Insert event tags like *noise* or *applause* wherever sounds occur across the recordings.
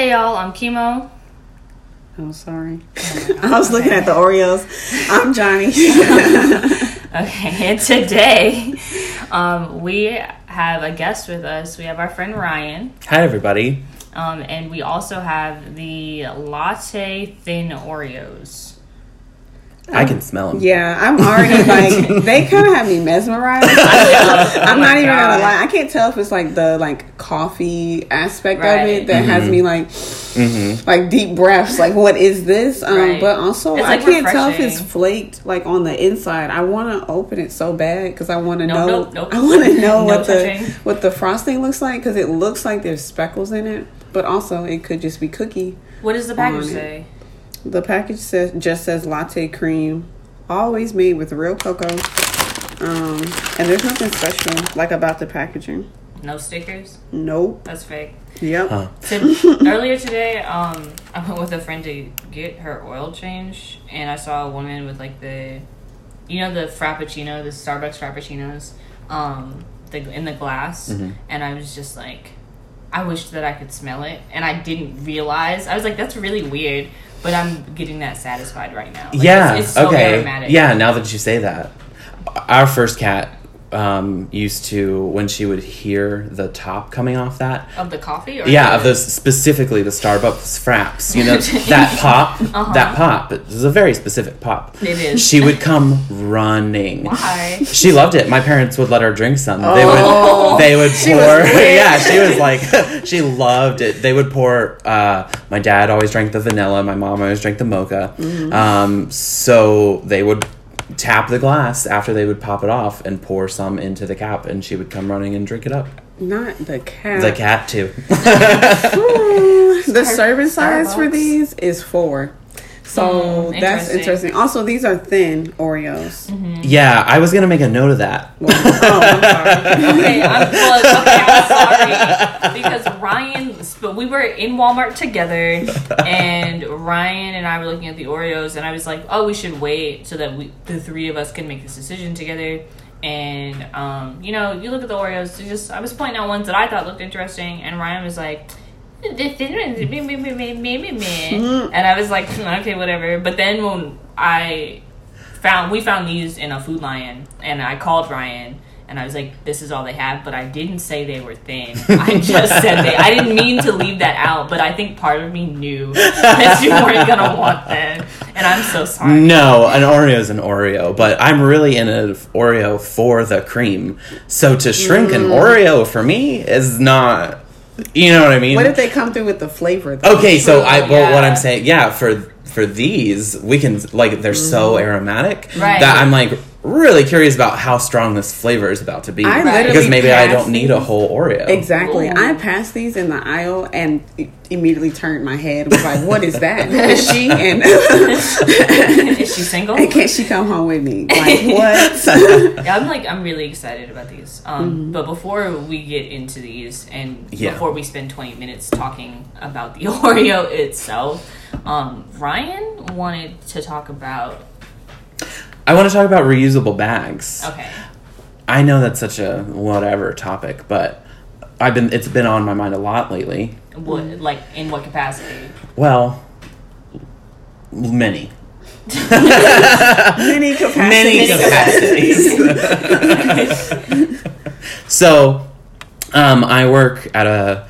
Hey y'all, I'm Chemo. Oh, sorry. *laughs* I was looking at the Oreos. I'm Johnny. *laughs* *laughs* Okay, and today um, we have a guest with us. We have our friend Ryan, Hi, everybody. um, and we also have the latte thin Oreos. I can smell them. yeah, I'm already *laughs* like they kind of have me mesmerized. *laughs* I'm Oh not even God. gonna lie. I can't tell if it's like the like coffee aspect of it that has Mm-hmm. me like like deep breaths. Like what is this? Um, Right. But also It's, I can't tell if it's flaked like on the inside. I want to open it so bad because I want to Nope, know. nope, nope. I want to *laughs* know No what touching. the what the frosting looks like because it looks like there's speckles in it. But also it could just be cookie. What does the package say? it. Say? The package says just says latte cream, always made with real cocoa. Um, and there's nothing special like about the packaging. No stickers. Nope. That's fake. Yep. Huh. So, *laughs* earlier today, um, I went with a friend to get her oil change, and I saw a woman with like the, you know, the frappuccino, the Starbucks frappuccinos, um, the in the glass, and I was just like, I wish that I could smell it, and I didn't realize. I was like, that's really weird, but I'm getting that satisfied right now. Like, yeah. it's, it's so okay. aromatic. Yeah. Now that you say that, our first cat um, used to when she would hear the top coming off that. Of the coffee, or Yeah, of those specifically the Starbucks fraps. You know *laughs* that pop. Uh-huh. That pop. It was a very specific pop. It is. She would come running. Why? She loved it. My parents would let her drink some. They Oh. would they would pour. *laughs* Yeah, she was like *laughs* she loved it. They would pour uh my dad always drank the vanilla, my mom always drank the mocha. Mm-hmm. Um so they would tap the glass after they would pop it off and pour some into the cap and she would come running and drink it up. Not the cat. The cat too. *laughs* Hmm, the serving size for these is four. So Hmm, that's interesting. interesting. Also, these are thin Oreos. yeah, I was gonna make a note of that. Well, oh, I'm sorry. okay, I'm, *laughs* well, okay, I'm sorry because Ryan. But we were in Walmart together, and Ryan and I were looking at the Oreos, and I was like, "Oh, we should wait so that we, the three of us, can make this decision together." And um, you know, you look at the Oreos. you Just I was pointing out ones that I thought looked interesting, and Ryan was like. Meh." and I was like, "Hmm, okay, whatever. But then when I found we found these in a food lion and I called Ryan and I was like, This is all they have, but I didn't say they were thin. I *laughs* just said they I didn't mean to leave that out, but I think part of me knew that you weren't gonna want them. And I'm so sorry. No, an Oreo is an Oreo, but I'm really in an Oreo for the cream. So to shrink an Oreo for me is not, you know what I mean? What if they come through with the flavor? though? okay, so True, I well, what. I'm saying, yeah, for for these we can like they're so mm-hmm. aromatic Right. that I'm like really curious about how strong this flavor is about to be I literally because maybe I don't need a whole Oreo. Exactly. Ooh. I passed these in the aisle and immediately turned my head. and Was like, "What is that? Who *laughs* is she?" And, *laughs* *laughs* Is she single? and can she come home with me? Like what? Yeah, I'm like I'm really excited about these. Um, But before we get into these, and Yeah. before we spend 20 minutes talking about the Oreo itself, um, Ryan wanted to talk about. I want to talk about reusable bags. Okay, I know that's such a whatever topic, but I've been it's been on my mind a lot lately. what like in what capacity? Well, many. *laughs* Many capacities. Many capacities. *laughs* so, um, I work at a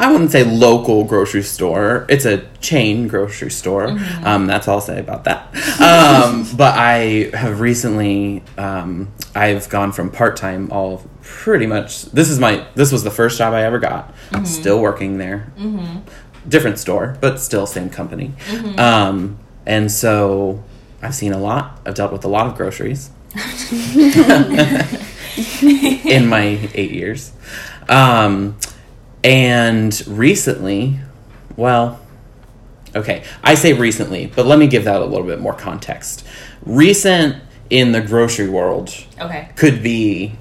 I wouldn't say local grocery store. It's a chain grocery store. Um, that's all I'll say about that. Um, *laughs* but I have recently, um, I've gone from part time all pretty much. This is my. This was the first job I ever got. Still working there. Different store, but still same company. Um, and so I've seen a lot. I've dealt with a lot of groceries *laughs* *laughs* in my eight years. Um, and recently, well, okay, I say recently, but let me give that a little bit more context. Recent in the grocery world Okay. could be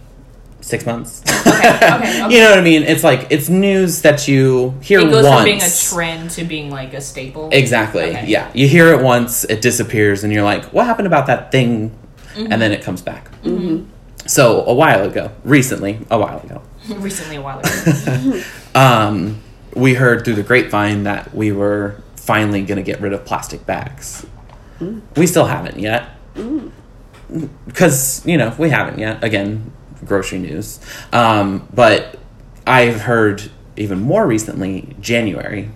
six months. Okay. Okay. *laughs* okay. you know what I mean? It's like it's news that you hear it goes once. from being a trend to being like a staple. Exactly. Yeah. You hear it once, it disappears, and you're like, what happened about that thing? Mm-hmm. And then it comes back. Mm-hmm. So a while ago, recently, a while ago, *laughs* Recently, a while ago. *laughs* um, we heard through the grapevine that we were finally going to get rid of plastic bags. Mm. We still haven't yet. Mm. Because, you know, we haven't yet. Again, grocery news. Um, but I've heard even more recently January.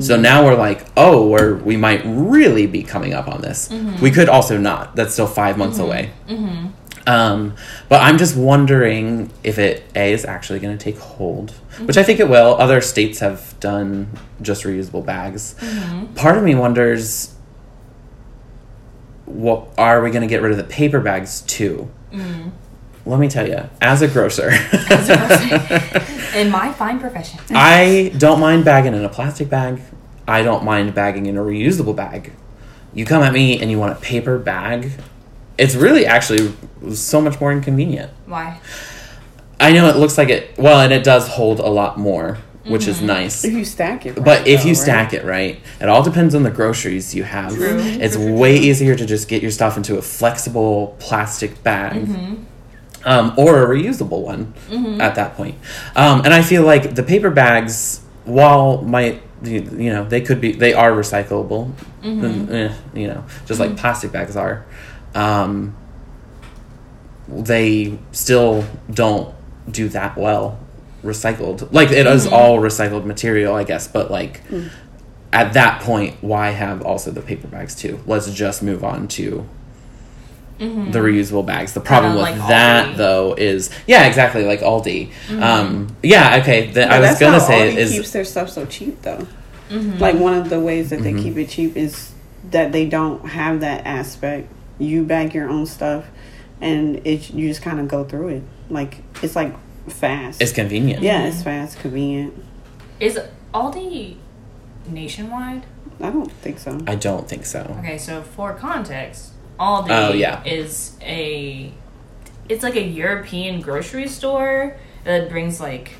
So now we're like, oh, we're, we might really be coming up on this. Mm-hmm. We could also not. That's still five months mm-hmm. away. Mm-hmm. Um, but I'm just wondering if it a is actually going to take hold, mm-hmm. which I think it will. Other states have done just reusable bags. Mm-hmm. Part of me wonders, what are we going to get rid of the paper bags too? Mm-hmm. Let me tell you, as a grocer, *laughs* In my fine profession. I don't mind bagging in a plastic bag. I don't mind bagging in a reusable bag. You come at me and you want a paper bag. It's really actually so much more inconvenient. Why? I know it looks like it well, and it does hold a lot more, which is nice. If you stack it, right, But if though, you right? stack it right, it all depends on the groceries you have. True. It's way easier to just get your stuff into a flexible plastic bag. Um, or a reusable one at that point. Um, and I feel like the paper bags, while might you you know they could be they are recyclable, and, eh, you know just like plastic bags are. Um, they still don't do that well recycled. Like it is all recycled material, I guess, but like at that point, why have also the paper bags too? Let's just move on to the reusable bags. The problem with like that Aldi. though is yeah, exactly like Aldi. Um, yeah, okay. The, I was gonna say Aldi is keeps their stuff so cheap though. Like one of the ways that they Mm-hmm. keep it cheap is that they don't have that aspect. You bag your own stuff, and it you just kind of go through it. Like it's like fast. it's convenient. yeah, mm-hmm. it's fast, convenient. Is Aldi nationwide? I don't think so. I don't think so. Okay, so for context, Aldi Oh, yeah. is a it's like a European grocery store that brings like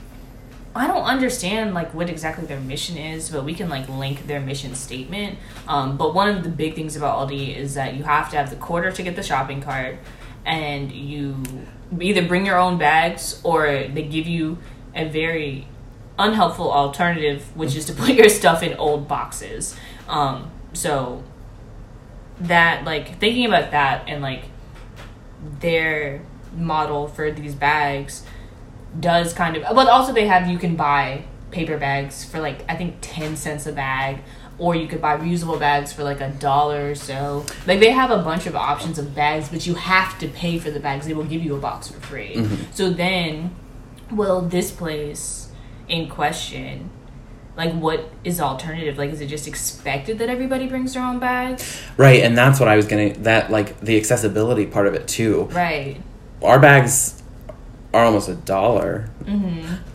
I don't understand like what exactly their mission is, but we can like link their mission statement. Um, but one of the big things about Aldi is that you have to have the quarter to get the shopping cart, and you either bring your own bags or they give you a very unhelpful alternative, which is to put your stuff in old boxes. Um, so that like thinking about that and like their model for these bags does kind of but also they have you can buy paper bags for like i think 10 cents a bag or you could buy reusable bags for like a dollar or so. Like they have a bunch of options of bags but you have to pay for the bags. They will give you a box for free. Mm-hmm. So then well, this place in question like what is the alternative? Like is it just expected that everybody brings their own bags? Right, and that's what I was gonna that like the accessibility part of it too. right. Our bags are almost a dollar.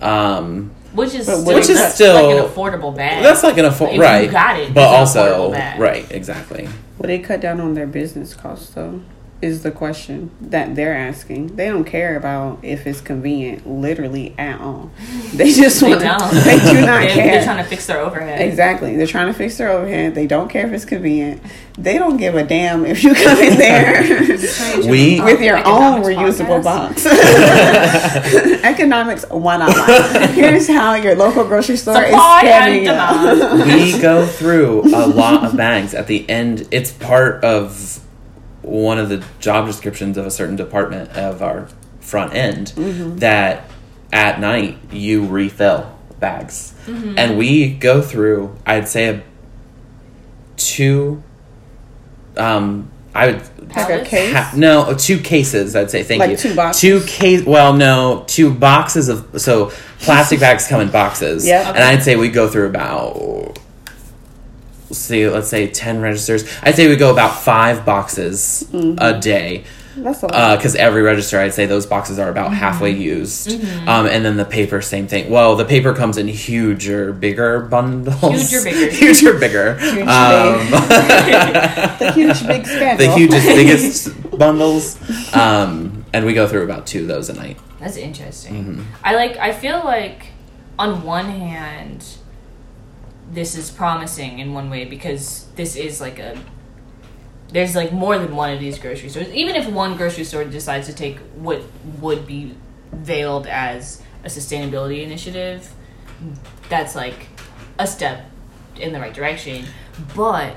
Um, which is still, Which is that's still- like an affordable bag that's like an afford If you right, got it, but it's an also affordable bag. right, exactly. Will they cut down on their business costs though? Is the question that they're asking. They don't care about if it's convenient, literally at all. *laughs* They just they want. don't *laughs* They do not they're, care. they're trying to fix their overhead Exactly. They're trying to fix their overhead. They don't care if it's convenient. They don't give a damn if you come in *laughs* there We- with your own Economics reusable podcast. box. Economics 101. Here's how your local grocery store Supply is and spending it. we go through a lot of bags at the end. It's part of one of the job descriptions of a certain department of our front end that at night you refill bags. And we go through, I'd say, a two. Um, I would Like a case. Ha- no, two cases. I'd say. Thank Like you. two boxes? Two case. Well, no, two boxes of so plastic bags come in boxes. Yep. And I'd say we go through about. Let's See, let's say ten registers. I'd say we go about five boxes Mm-hmm. a day. That's a lot. Because every register, I'd say those boxes are about halfway used, um, and then the paper, same thing. Well, the paper comes in huger, bigger bundles. Huger, bigger. *laughs* huger, bigger. Huge, Um, *laughs* the huge big scandal. the hugest, biggest *laughs* bundles. Um, and we go through about two of those a night. That's interesting. Mm-hmm. I like. I feel like, on one hand, this is promising in one way because this is like a. There's like more than one of these grocery stores. Even if one grocery store decides to take what would be veiled as a sustainability initiative, that's like a step in the right direction. But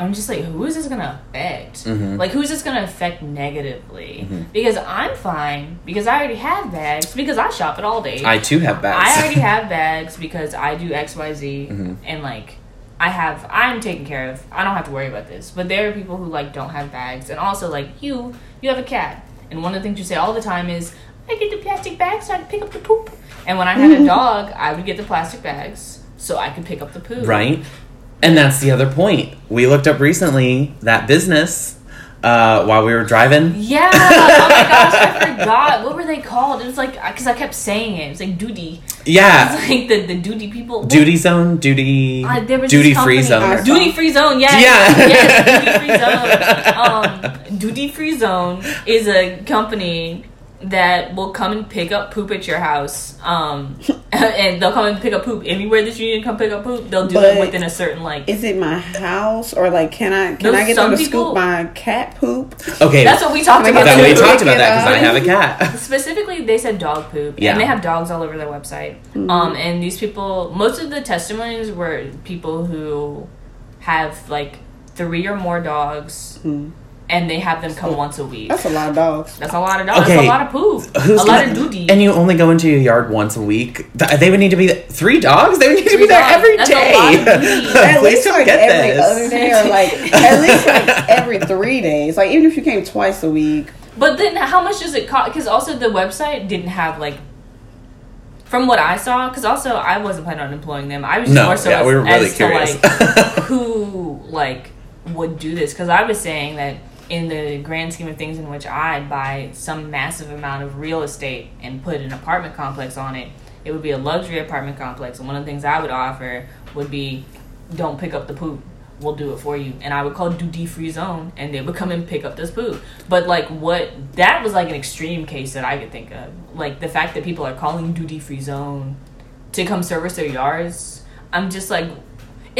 I'm just like, who is this gonna affect? Mhm. Like, who's this gonna affect negatively? Mhm. Because I'm fine because I already have bags because I shop at Aldi. I too have bags. I already *laughs* have bags because I do X Y Z Mhm. and like I have I'm taken care of. I don't have to worry about this. But there are people who like don't have bags and also like you you have a cat and one of the things you say all the time is I get the plastic bags so I can pick up the poop. And when I had a *laughs* dog, I would get the plastic bags so I could pick up the poop. right? And that's the other point. We looked up recently that business uh, while we were driving. Yeah. Oh my gosh, I forgot. What were they called? It was like because I kept saying it. It was like duty. Yeah, like the the duty people. duty zone, duty, Uh, duty free zone. Duty free zone, yes. Yeah. yes, duty free *laughs* zone. Um, duty free zone is a company that will come and pick up poop at your house. Um, *laughs* and they'll come and pick up poop anywhere that you need to come pick up poop. They'll do But- it within a certain like. Is it my house or like can I can I get them to people- scoop my cat poop? Okay, That's what we talked about. get that we talked about that because I have a cat. *laughs* Specifically, they said dog poop, Yeah. and they have dogs all over their website. Mm-hmm. Um, and these people, most of the testimonies were people who have like three or more dogs, Hmm. And they have them come once a week. That's a lot of dogs. That's a lot of dogs. Okay. That's a lot of poop. Who's a lot gonna- of duty. And you only go into your yard once a week. They would need to be th- three dogs. They would need to Three be there dogs. every That's a day. lot of. *laughs* At least don't like get every this. other day, or like *laughs* at least like every three days. Like even if you came twice a week, But then, how much does it cost? Because also the website didn't have like. From what I saw, because also I wasn't planning on employing them. I was just No, more so yeah, as, we were really as curious. to like *laughs* who like would do this. Because I was saying that in the grand scheme of things, in which I'd buy some massive amount of real estate and put an apartment complex on it, it would be a luxury apartment complex. And one of the things I would offer would be, don't pick up the poop. We'll do it for you. And I would call duty free zone, and they would come and pick up this poop. But like, what that was like an extreme case that I could think of. Like the fact that people are calling duty free zone to come service their yards. I'm just like,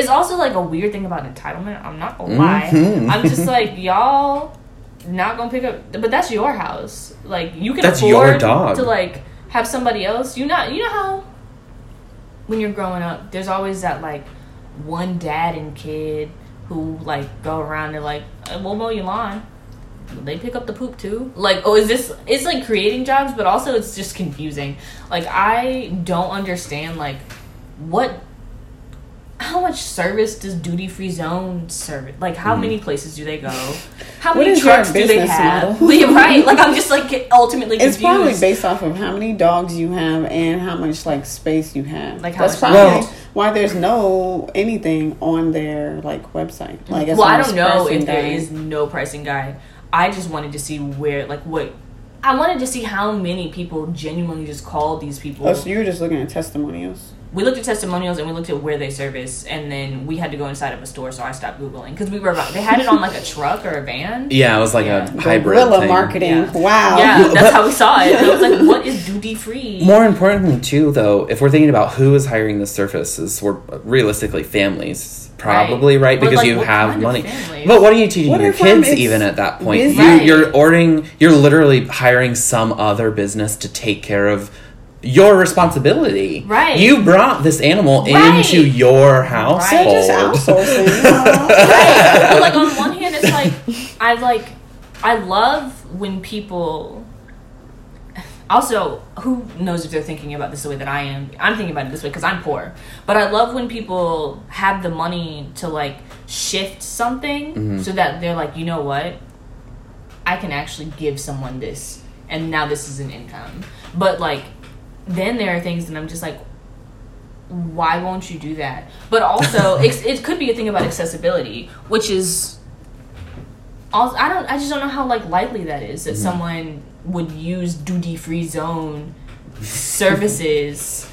it's also like a weird thing about entitlement. I'm not gonna lie. Mhm. I'm just *laughs* like y'all not gonna pick up, but that's your house. Like you can That's afford your dog. to like have somebody else. You not you know how when you're growing up, there's always that like one dad and kid who like go around and like "Uh, we'll mow your lawn. They pick up the poop too. Like, oh, is this? It's like creating jobs, but also it's just confusing. Like, I don't understand like what how much service does duty free zone serve? Like, how Mm. many places do they go? How What many trucks do they have? model? *laughs* Right. Like, I'm just like ultimately it's probably based off of how many dogs you have and how much like space you have. Like, how That's much- probably Well- why there's no anything on their like website. Like well, I don't know if there goes. is no pricing guide. I just wanted to see where, like, what. I wanted to see how many people genuinely just called these people. Oh, so you were just looking at testimonials. We looked at testimonials and we looked at where they service, and then we had to go inside of a store, so I stopped googling because we were about. They had it on like a truck or a van. Yeah, it was like Yeah. a hybrid Guerrilla thing. marketing. Yeah. Wow. Yeah, that's how we saw it. And I was like, *laughs* "What is duty free?" More importantly, too, though, if we're thinking about who is hiring the services, we're realistically families, probably right, But, because like, you have kind of money. families? But what are you teaching What your kids even at that point? busy? You, You're ordering. You're literally hiring some other business to take care of your responsibility. Right. You brought this animal Right. into your They're household. just outsourcing. *laughs* right. But like on one hand, it's like I like I love when people. Also, who knows if they're thinking about this the way that I am? I'm thinking about it this way because I'm poor. But I love when people have the money to like shift something mm-hmm. so that they're like, you know what, I can actually give someone this, and now this is an income. But like, then there are things that I'm just like, why won't you do that? But also, *laughs* it's, it could be a thing about accessibility, which is. Also, I don't. I just don't know how like likely that is that mm-hmm. someone would use duty free zone services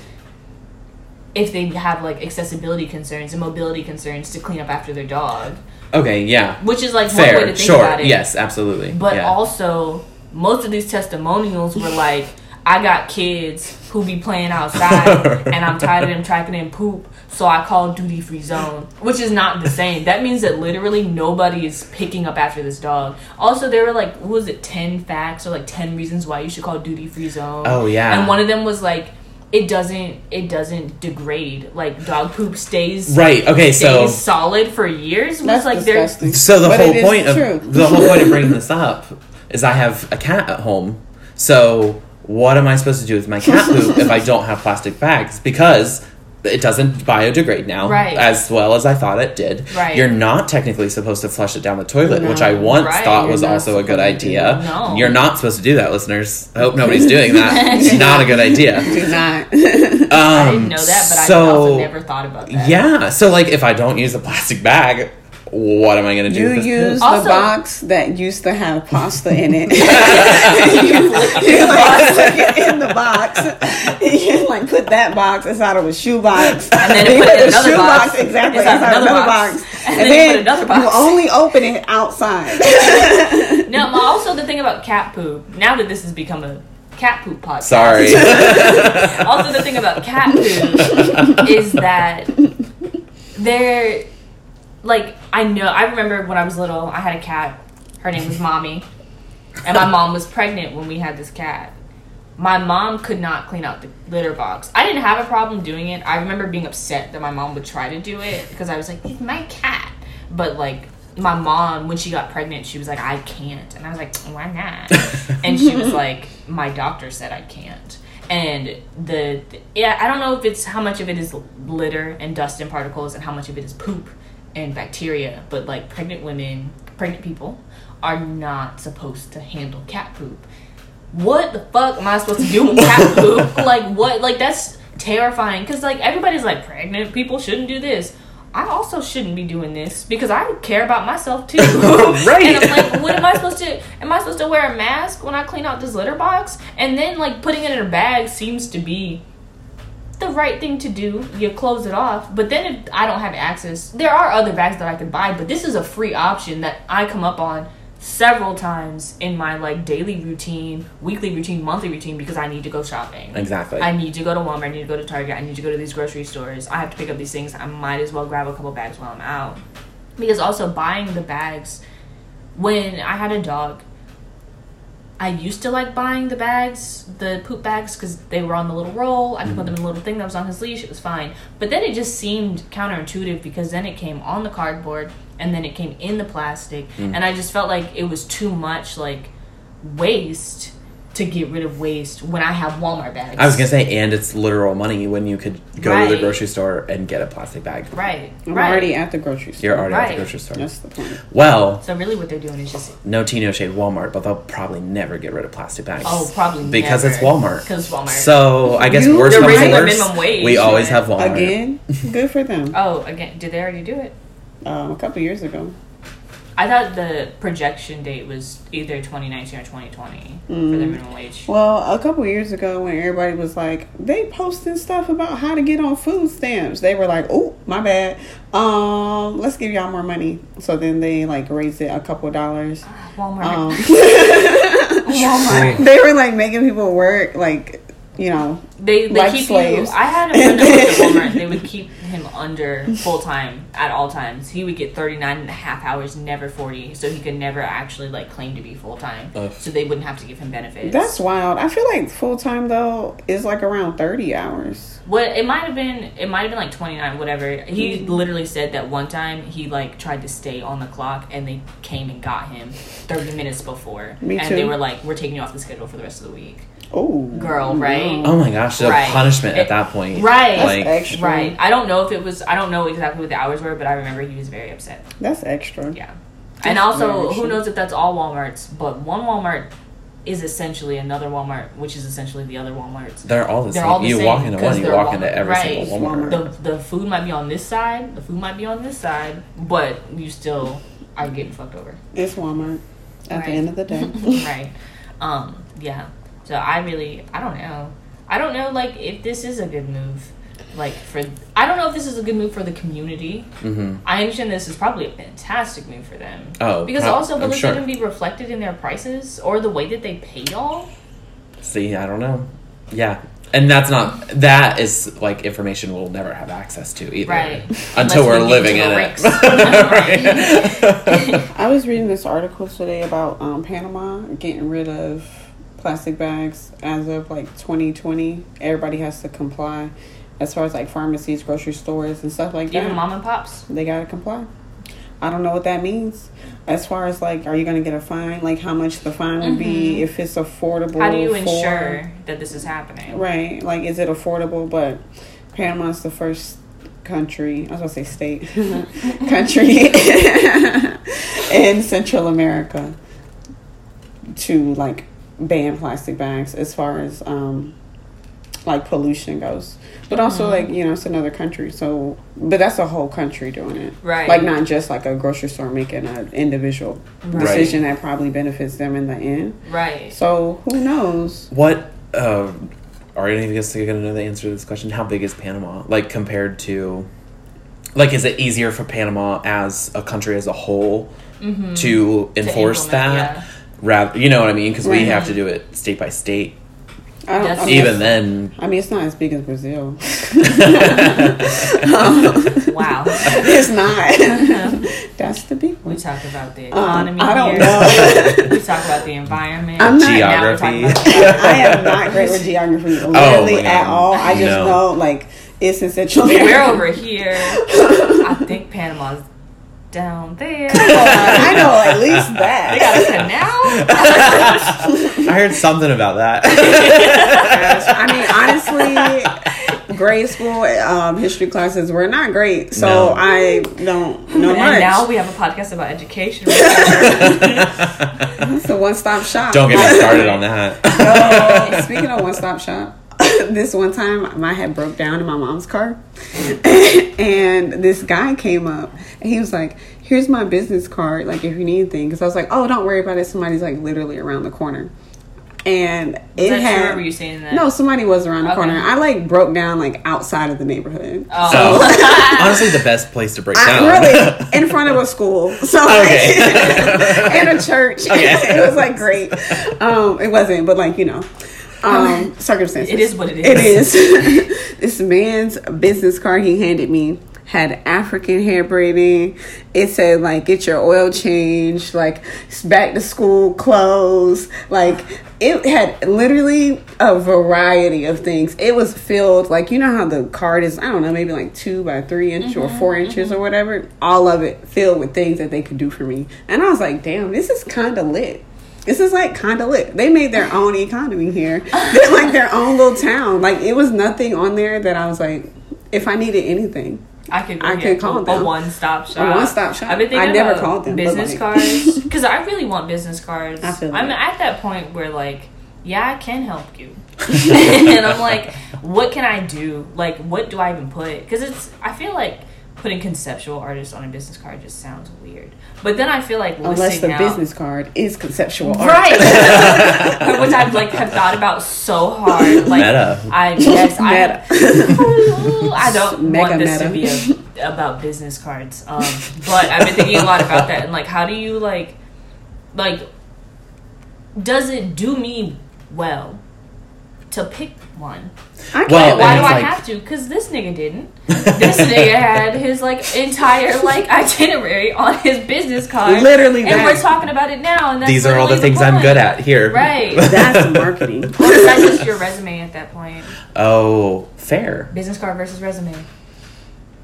*laughs* if they have like accessibility concerns and mobility concerns to clean up after their dog, Okay, yeah. which is like one way to think sure. about it. Yes, absolutely. But yeah. also, most of these testimonials were like, I got kids who be playing outside *laughs* and I'm tired of them tracking in poop, so I call duty free zone, which is not the same. That means that literally nobody is picking up after this dog. Also, there were like, what was it, 10 facts or like 10 reasons why you should call duty free zone? Oh, yeah. And one of them was like, it doesn't it doesn't degrade. Like dog poop stays Right. Okay. So stays solid for years. That's like they're disgusting. So the But whole point of true. the whole point of bringing *laughs* this up is I have a cat at home. So what am I supposed to do with my cat *laughs* poop if I don't have plastic bags? Because it doesn't biodegrade now Right. as well as I thought it did. Right. You're not technically supposed to flush it down the toilet, No. which I once Right. thought was You're not also a good supposed to do idea. No. You're not supposed to do that, listeners. I hope nobody's *laughs* doing that. it's not a good idea. *laughs* Do not. Um, I didn't know that, but so, I also never thought about that. Yeah. So like if I don't use a plastic bag, what am I gonna do? You with this use? Also- the box that used to have pasta in it. *laughs* *laughs* *laughs* you like stick it in the box. You like put that box inside of a shoe box, And then you put it in the another shoe box, exactly inside inside, another another box. box, And and, then you then put another box. you only open it outside. No, but also the thing about cat poop. Now that this has become a cat poop podcast. Sorry. also the thing about cat poop is that they're like I know I remember when I was little I had a cat. Her name was mommy. And my mom was pregnant when we had this cat. My mom could not clean out the litter box. I didn't have a problem doing it. I remember being upset that my mom would try to do it because I was like it's my cat. But like my mom when she got pregnant she was like I can't. And I was like why not? *laughs* And she was like my doctor said I can't. And the yeah i don't know if it's how much of it is litter and dust and particles and how much of it is poop and bacteria but like pregnant women pregnant people are not supposed to handle cat poop what the fuck am i supposed to do with cat *laughs* poop like what like that's terrifying because like everybody's like pregnant people shouldn't do this I also shouldn't be doing this because I care about myself too. Right. *laughs* *laughs* And I'm like, what am I supposed to? Am I supposed to wear a mask when I clean out this litter box? And then like putting it in a bag seems to be the right thing to do. You close it off. But then if I don't have access, there are other bags that I could buy, but this is a free option that I come up on several times in my like daily routine, weekly routine, monthly routine because I need to go shopping. Exactly. I need to go to Walmart, I need to go to Target, I need to go to these grocery stores. I have to pick up these things. I might as well grab a couple bags while I'm out. Because also buying the bags when I had a dog, I used to like buying the bags, the poop bags, because they were on the little roll. I could put mm-hmm. them in a little thing that was on his leash. It was fine. But then it just seemed counterintuitive because then it came on the cardboard and then it came in the plastic, mm. and I just felt like it was too much like waste to get rid of waste when I have Walmart bags. I was gonna say, and it's literal money when you could go to the grocery store and get a plastic bag. right, I'm right. already at the grocery store. You're already at the grocery store. That's the point. Well, so really, what they're doing is just no tea, no shade, Walmart, but they'll probably never get rid of plastic bags. oh, probably because never. it's Walmart. Because Walmart. So I guess You- worst They're comes to raising the worst, minimum wage, we always have Walmart. Again, *laughs* good for them. oh, again, did they already do it? Um, a couple years ago. I thought the projection date was either 2019 or 2020 for the minimum wage. Well, a couple years ago, when everybody was like, they posting stuff about how to get on food stamps, they were like, "Oh, my bad. Um, let's give y'all more money." So then they like raised it a couple dollars. Walmart. Um, *laughs* Walmart. they were like making people work, like you know, They, they like keep slaves. you. I had a friend that worked at Walmart. They would *laughs* keep him under *laughs* full time at all times. He would get 39 and a half hours, never 40. So he could never actually like claim to be full time. Ugh. So they wouldn't have to give him benefits. that's wild. I feel like full time though is like around thirty hours. What it might have been, it might have been like twenty nine, whatever. He mm-hmm. literally said that one time he like tried to stay on the clock, and they came and got him thirty minutes before, Me and too. they were like, "We're taking you off the schedule for the rest of the week." Oh, Girl, right? Oh my gosh, the Right. punishment It- at that point. right. That's Like, extra. Right. I don't know if it was. I don't know exactly what the hours were, but I remember he was very upset. That's extra. Yeah. And also, who true. knows if that's all WalMarts? But one Walmart is essentially another Walmart, which is essentially the other WalMarts. they're all the They're same. all the you same, walk into 'cause one, you walk Walmart. into every Right. single Walmart. Walmart. the the food might be on this side, the food might be on this side, but you still are getting fucked over. It's Walmart. At Right. the end of the day. *laughs* right. Um, yeah. So I really I don't know. I don't know like if this is a good move. Like for I don't know if this is a good move for the community. hmm I understand this is probably a fantastic move for them. Oh, Because prob- also will I'm this sure. even be reflected in their prices or the way that they pay y'all? See, I don't know. Yeah. And that's not that is like information we'll never have access to either. Right. Until Unless we're we living in it. *laughs* *laughs* I was reading this article today about um, Panama getting rid of plastic bags as of like 2020. Everybody has to comply. As far as like pharmacies, grocery stores, and stuff like Even that, Even mom and pops. they gotta comply. I don't know what that means. As far as like, are you gonna get a fine? Like, how much the fine would be if it's affordable? Mm-hmm. How do you for- ensure that this is happening? Right. Like, is it affordable? But Panama's the first country, I was going to say state, *laughs* country *laughs* in Central America to, like, ban plastic bags as far as, um, like, pollution goes. But also, Mm-hmm. like, you know, it's another country. So, but that's a whole country doing it. Right. Like, not just like a grocery store making an individual Right. decision that probably benefits them in the end. Right. So, who knows? What uh, are any of you guys going to know the answer to this question? How big is Panama? Like compared to, like, is it easier for Panama as a country as a whole to enforce implement, that? yeah. Rather, you know what I mean? Because we have to do it state by state. I don't, That's I mean, Even then, I mean, it's not as big as Brazil. *laughs* Wow. *laughs* it's not. *laughs* That's the big we one. talk about the Um, economy I don't here. know. we talk about the environment. I'm not- Now Geography. about- I am not great with geography, literally my God. at all. I just No. know like it's in Central America. We're over here. I think Panama's down there. I know at *laughs* least that. They that. got a canal. I heard something about that. I mean, honestly, grade school um, history classes were not great, so No. I don't know and much. now we have a podcast about education. it's a one-stop shop. Don't get me started on that. Oh, speaking of one stop shop, *laughs* this one time my head broke down in my mom's car, *laughs* and this guy came up and he was like, "Here's my business card. Like, if you need anything." Because I was like, "Oh, don't worry about it. Somebody's like literally around the corner." And it Is that had were you saying that? no, somebody was around the Okay. corner. I like broke down like outside of the neighborhood. Oh. So, *laughs* honestly, the best place to break down. I, really in front of a school, so like, Okay. and a church. Okay. it was like great. Um, it wasn't, but like you know, Um, um, circumstances. It is what it is. It is. *laughs* this man's business card he handed me had African hair braiding. It said like get your oil changed, like back to school clothes, like. It had literally a variety of things. It was filled like you know how the card is. I don't know, maybe like two by three inch or mm-hmm, 4 inches mm-hmm. or whatever. All of it filled with things that they could do for me, and I was like, "Damn, this is kind of lit." This is like kind of lit. They made their own economy here. *laughs* They're like their own little town. Like it was nothing on there that I was like, if I needed anything, I could. I could call a, them. A one-stop shop. A one-stop shop. I've been thinking I never about called them, business like- cards *laughs* because I really want business cards. I feel Like I'm at that point where like, yeah, I can help you, *laughs* and I'm like, what can I do? Like, what do I even put? Because it's. I feel like putting conceptual artists on a business card just sounds weird. But then I feel like unless the out- business card is conceptual art. Right, *laughs* *laughs* which I've like have thought about so hard. Like, *laughs* Meta. I yes, Meta. I, I don't Mega want this to be a, about business cards. Um, but I've been thinking a lot about that and like, how do you like, like, does it do me well to pick one? I can't. Well, Why do I like- have to? Because this nigga didn't. This nigga *laughs* had his like entire like itinerary on his business card. Literally and that. we're talking about it now. And that's These are all the literally things I'm good at here. Right. *laughs* That's marketing. Or is that just your resume at that point? Oh, fair. Business card versus resume.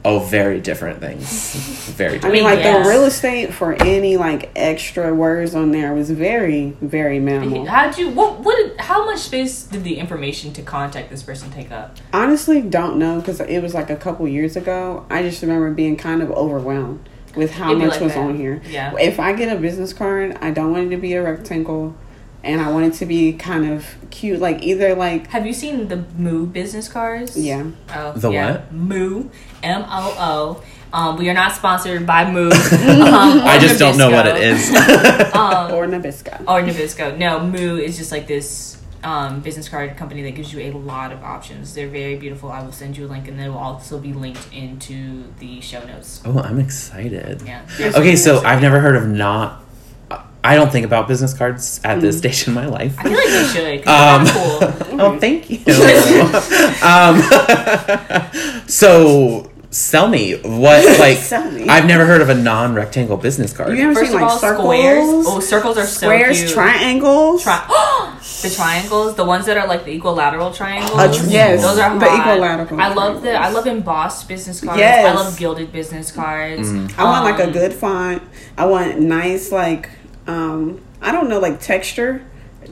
Oh, very different things. *laughs* Very I mean, like Yes. the real estate for any like extra words on there was very, very minimal. How did you? What? What? How much space did the information to contact this person take up? Honestly, don't know because it was like a couple years ago. I just remember being kind of overwhelmed with how much like was that. on here. Yeah. If I get a business card, I don't want it to be a rectangle, and I want it to be kind of cute, like either like Have you seen the Moo business cards? yeah. Oh, The yeah. what? Moo. M O O. Um, we are not sponsored by Moo. *laughs* Um, I or just don't know what it is. *laughs* Um, or Nabisco. or Nabisco. No, Moo is just like this um, business card company that gives you a lot of options. They're very beautiful. I will send you a link, and they will also be linked into the show notes. oh, I'm excited. Yeah. Okay, so I've never heard of not. I don't think about business cards at this *laughs* stage in my life. I feel like you should. 'cause Um, cool. *laughs* oh, thank you. *laughs* um, so sell me what like Sell me. I've never heard of a non-rectangle business card. You ever First seen like all, circles? squares. Oh, circles are so squares, cute. triangles. Tri- *gasps* the triangles, the ones that are like the equilateral triangles. Uh, tr- yes, those are the hot. equilateral I love the I love embossed business cards. Yes. I love gilded business cards. I want like a Um, good font. I want nice like um I don't know like texture.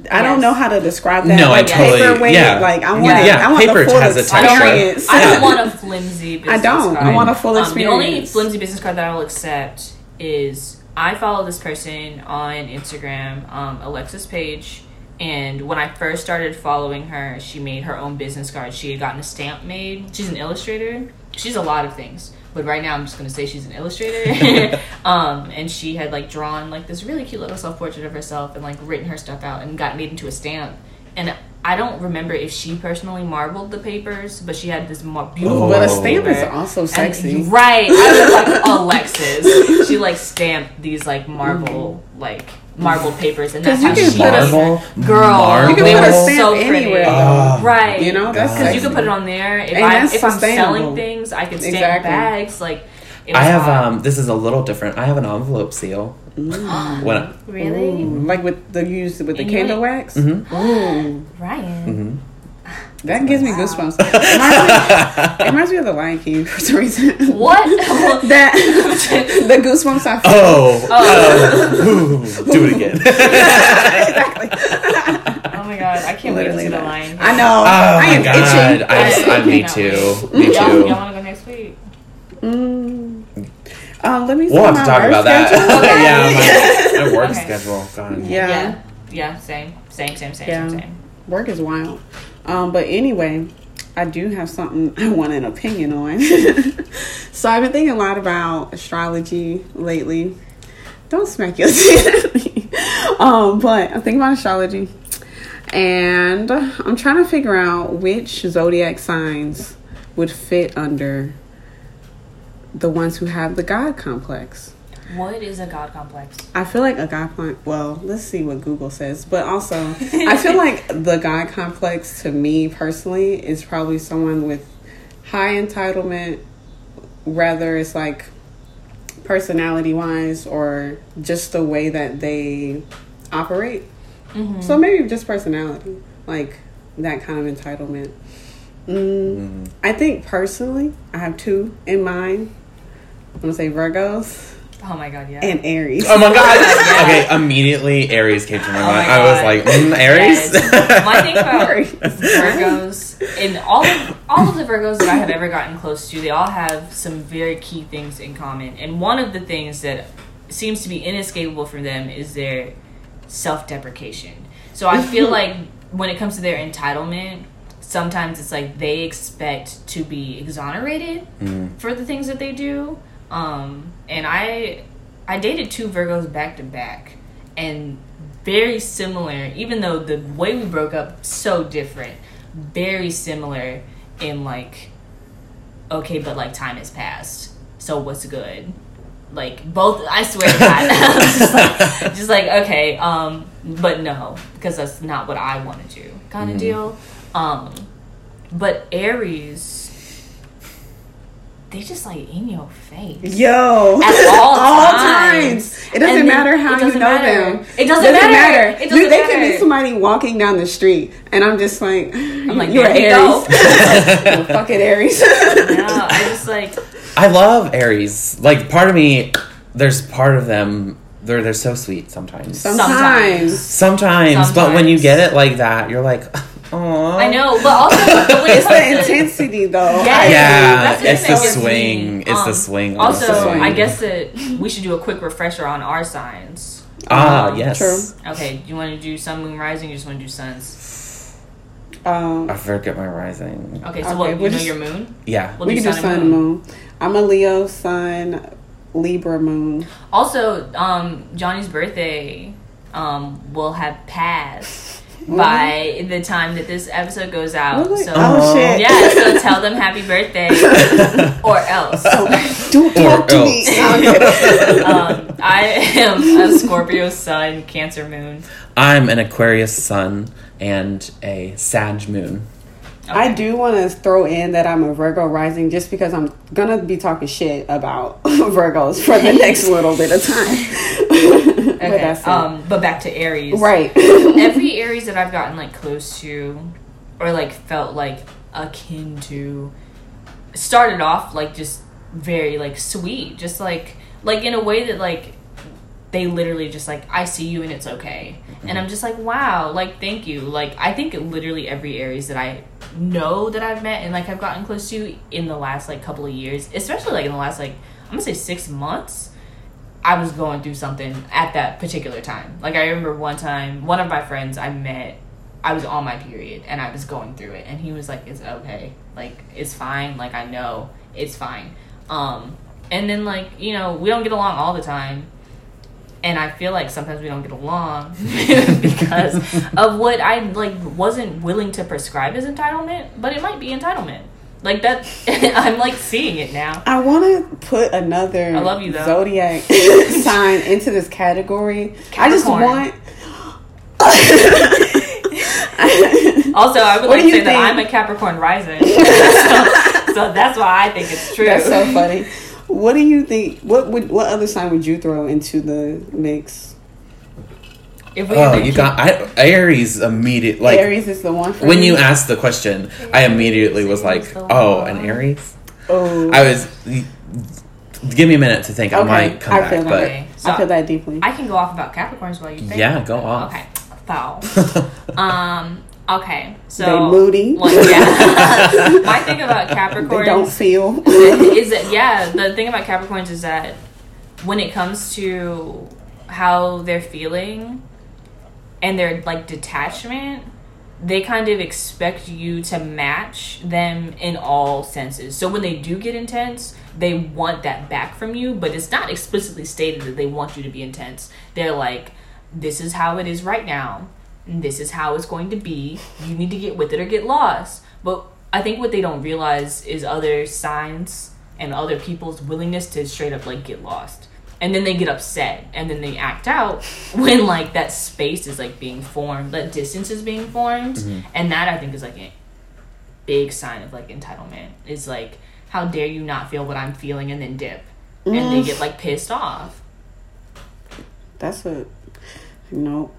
I don't know how to describe that. No, I totally- paperweight. yeah. Like I want Yeah. it. Yeah, I want paper the full has a I don't, experience. I don't want a flimsy business I don't. card. I want a full Um, the only flimsy business card that I will accept is I follow this person on Instagram, um, Alexis Page. And when I first started following her, she made her own business card. She had gotten a stamp made. She's an illustrator. She's a lot of things. But right now I'm just gonna say she's an illustrator. *laughs* um, and she had like drawn like this really cute little self portrait of herself and like written her stuff out and got made into a stamp. And I don't remember if she personally marbled the papers, but she had this mar- beautiful. But a marbled stamp is paper. also And- sexy. right. I was like *laughs* Alexis. She like stamped these like marble like marble papers, and that's 'Cause how you she can put a- girl. marble. You can put a were stamp so pretty. anywhere. Ah. Right. You know, that's because you can put it on there. If And I that's if I'm selling things, I can stamp Exactly. bags. Like it I have hot. um. This is a little different. I have an envelope seal. When I, really Ooh, like with the use with the And you candle like- wax. Mhm. Ooh, Ryan. That gives me goosebumps. It reminds, me, *laughs* it reminds me of the Lion King for some reason. What? *laughs* that *laughs* the goosebumps I feel. oh, Oh. Ooh, do it again. oh my god! I can't wait to Literally see the that. line. I know. Oh I my am god! itching. I, I, I me cannot too. wait. Me Y'all, too. y'all want to go next week? Mm. Um, let me. We'll have to talk work about that. schedule. yeah, my, my work Okay. schedule. God. Yeah. Yeah. Yeah. Same. Same. Same. Same. Yeah. Same. Same. Work is wild. Um, but anyway, I do have something *laughs* I want an opinion on. *laughs* so I've been thinking a lot about astrology lately. Don't smack your *laughs* teeth. um, but I'm thinking about astrology. And I'm trying to figure out which zodiac signs would fit under the ones who have the God complex. What is a god complex? I feel like a god complex. Well, let's see what Google says. But also, I feel like *laughs* the god complex to me personally is probably someone with high entitlement, whether it's like personality wise or just the way that they operate. So maybe just personality, like that kind of entitlement. Mm, I think personally, I have two in mind. I'm gonna say Virgos Oh my god! Yeah. and Aries. Oh my god! *laughs* Okay, immediately Aries came to my Oh mind. my I was like, mm, Aries. Yes. My thing about *laughs* Aries. Virgos and all of, all of the Virgos that I have ever gotten close to, they all have some very key things in common. And one of the things that seems to be inescapable for them is their self-deprecation. So I feel *laughs* like when it comes to their entitlement, sometimes it's like they expect to be exonerated Mm. for the things that they do. Um, and I I dated two Virgos back to back and very similar, even though the way we broke up so different, very similar in like okay, but like time has passed. So what's good? Like both I swear to God. *laughs* just like *laughs* just like okay, um, but no, because that's not what I want to do kind of deal. Um but Aries they just like in your face. Yo, At *laughs* all times. times. It doesn't And then matter how you doesn't know matter. them. It doesn't matter. It You- doesn't they could be somebody walking down the street, and I'm just like, I'm like, you're there you Aries. go. *laughs* Well, fuck it, Aries. *laughs* No, I just like I love Aries. Like part of me, there's part of them. They're they're so sweet sometimes. Sometimes. sometimes, but when you get it like that, you're like, oh. I know, but also *laughs* but It's the intensity, though. Yes. I- Yeah, That's the it's thing the that gets me. swing. It's the Um, swing. Also, the swing. I guess that we should do a quick refresher on our signs. Ah, Um, yes. True. Okay, you want to do sun, moon, rising? Or you just want to do suns? Um, I forget my rising. Okay, so Okay, what? You we'll know your moon. Yeah. We'll we do can do sun and sun and moon. I'm a Leo, sun, Libra, moon. Also, um, Johnny's birthday um, will have passed by the time that this episode goes out. Really? So oh shit! yeah, so tell them happy birthday *laughs* or else. Don't talk to Or me. else. *laughs* No, I'm. Um, I am a Scorpio sun, Cancer moon. I'm an Aquarius sun and a Sag moon. I do want to throw in that I'm a Virgo rising just because I'm gonna be talking shit about *laughs* Virgos for the next little bit of time. *laughs* but Okay. um, but back to Aries. right. *laughs* Every Aries that I've gotten like close to, or like felt like akin to, started off like just very like sweet, just like like in a way that like they literally just like I see you and it's okay, and I'm just like wow, like thank you. Like I think literally every Aries that I know that I've met and like I've gotten close to in the last like couple of years, especially like in the last like I'm gonna say six months. I was going through something at that particular time. Like I remember one time, one of my friends I met, I was on my period and I was going through it, and he was like, "It's okay, like it's fine, like I know it's fine." Um, and then like you know we don't get along all the time, and I feel like sometimes we don't get along *laughs* because *laughs* of what I like wasn't willing to prescribe as entitlement, but it might be entitlement. Like that, *laughs* I'm like seeing it now. I want to put another I love you, though. zodiac *laughs* sign into this category. I just want. *laughs* Also, I would What like to say you that? I'm a Capricorn rising, so, so that's why I think it's true. That's so funny. What do you think? What would what other sign would you throw into the mix? If we Oh, you got I, Aries immediate like Aries is the one for when you asked the question, I immediately was like, "Oh, one. an Aries." Oh, I was. Give me a minute to think. I might come I back, feel but Okay, so I feel that deeply. I can go off about Capricorns while you think. yeah, go off. Okay. So, *laughs* um, okay. So they moody. *laughs* Well, yeah. *laughs* My thing about Capricorns they don't feel. is that yeah the thing about capricorns is that when it comes to how they're feeling and their like detachment they kind of expect you to match them in all senses. So when they do get intense they want that back from you but it's not explicitly stated that they want you to be intense. They're like this is how it is right now. This is how it's going to be. You need to get with it or get lost. But i think what they don't realize is other signs and other people's willingness to straight up like get lost and then they get upset and then they act out *laughs* when like that space is like being formed that distance is being formed and that i think is like a big sign of like entitlement is like how dare you not feel what i'm feeling and then dip and they get like pissed off That's a no.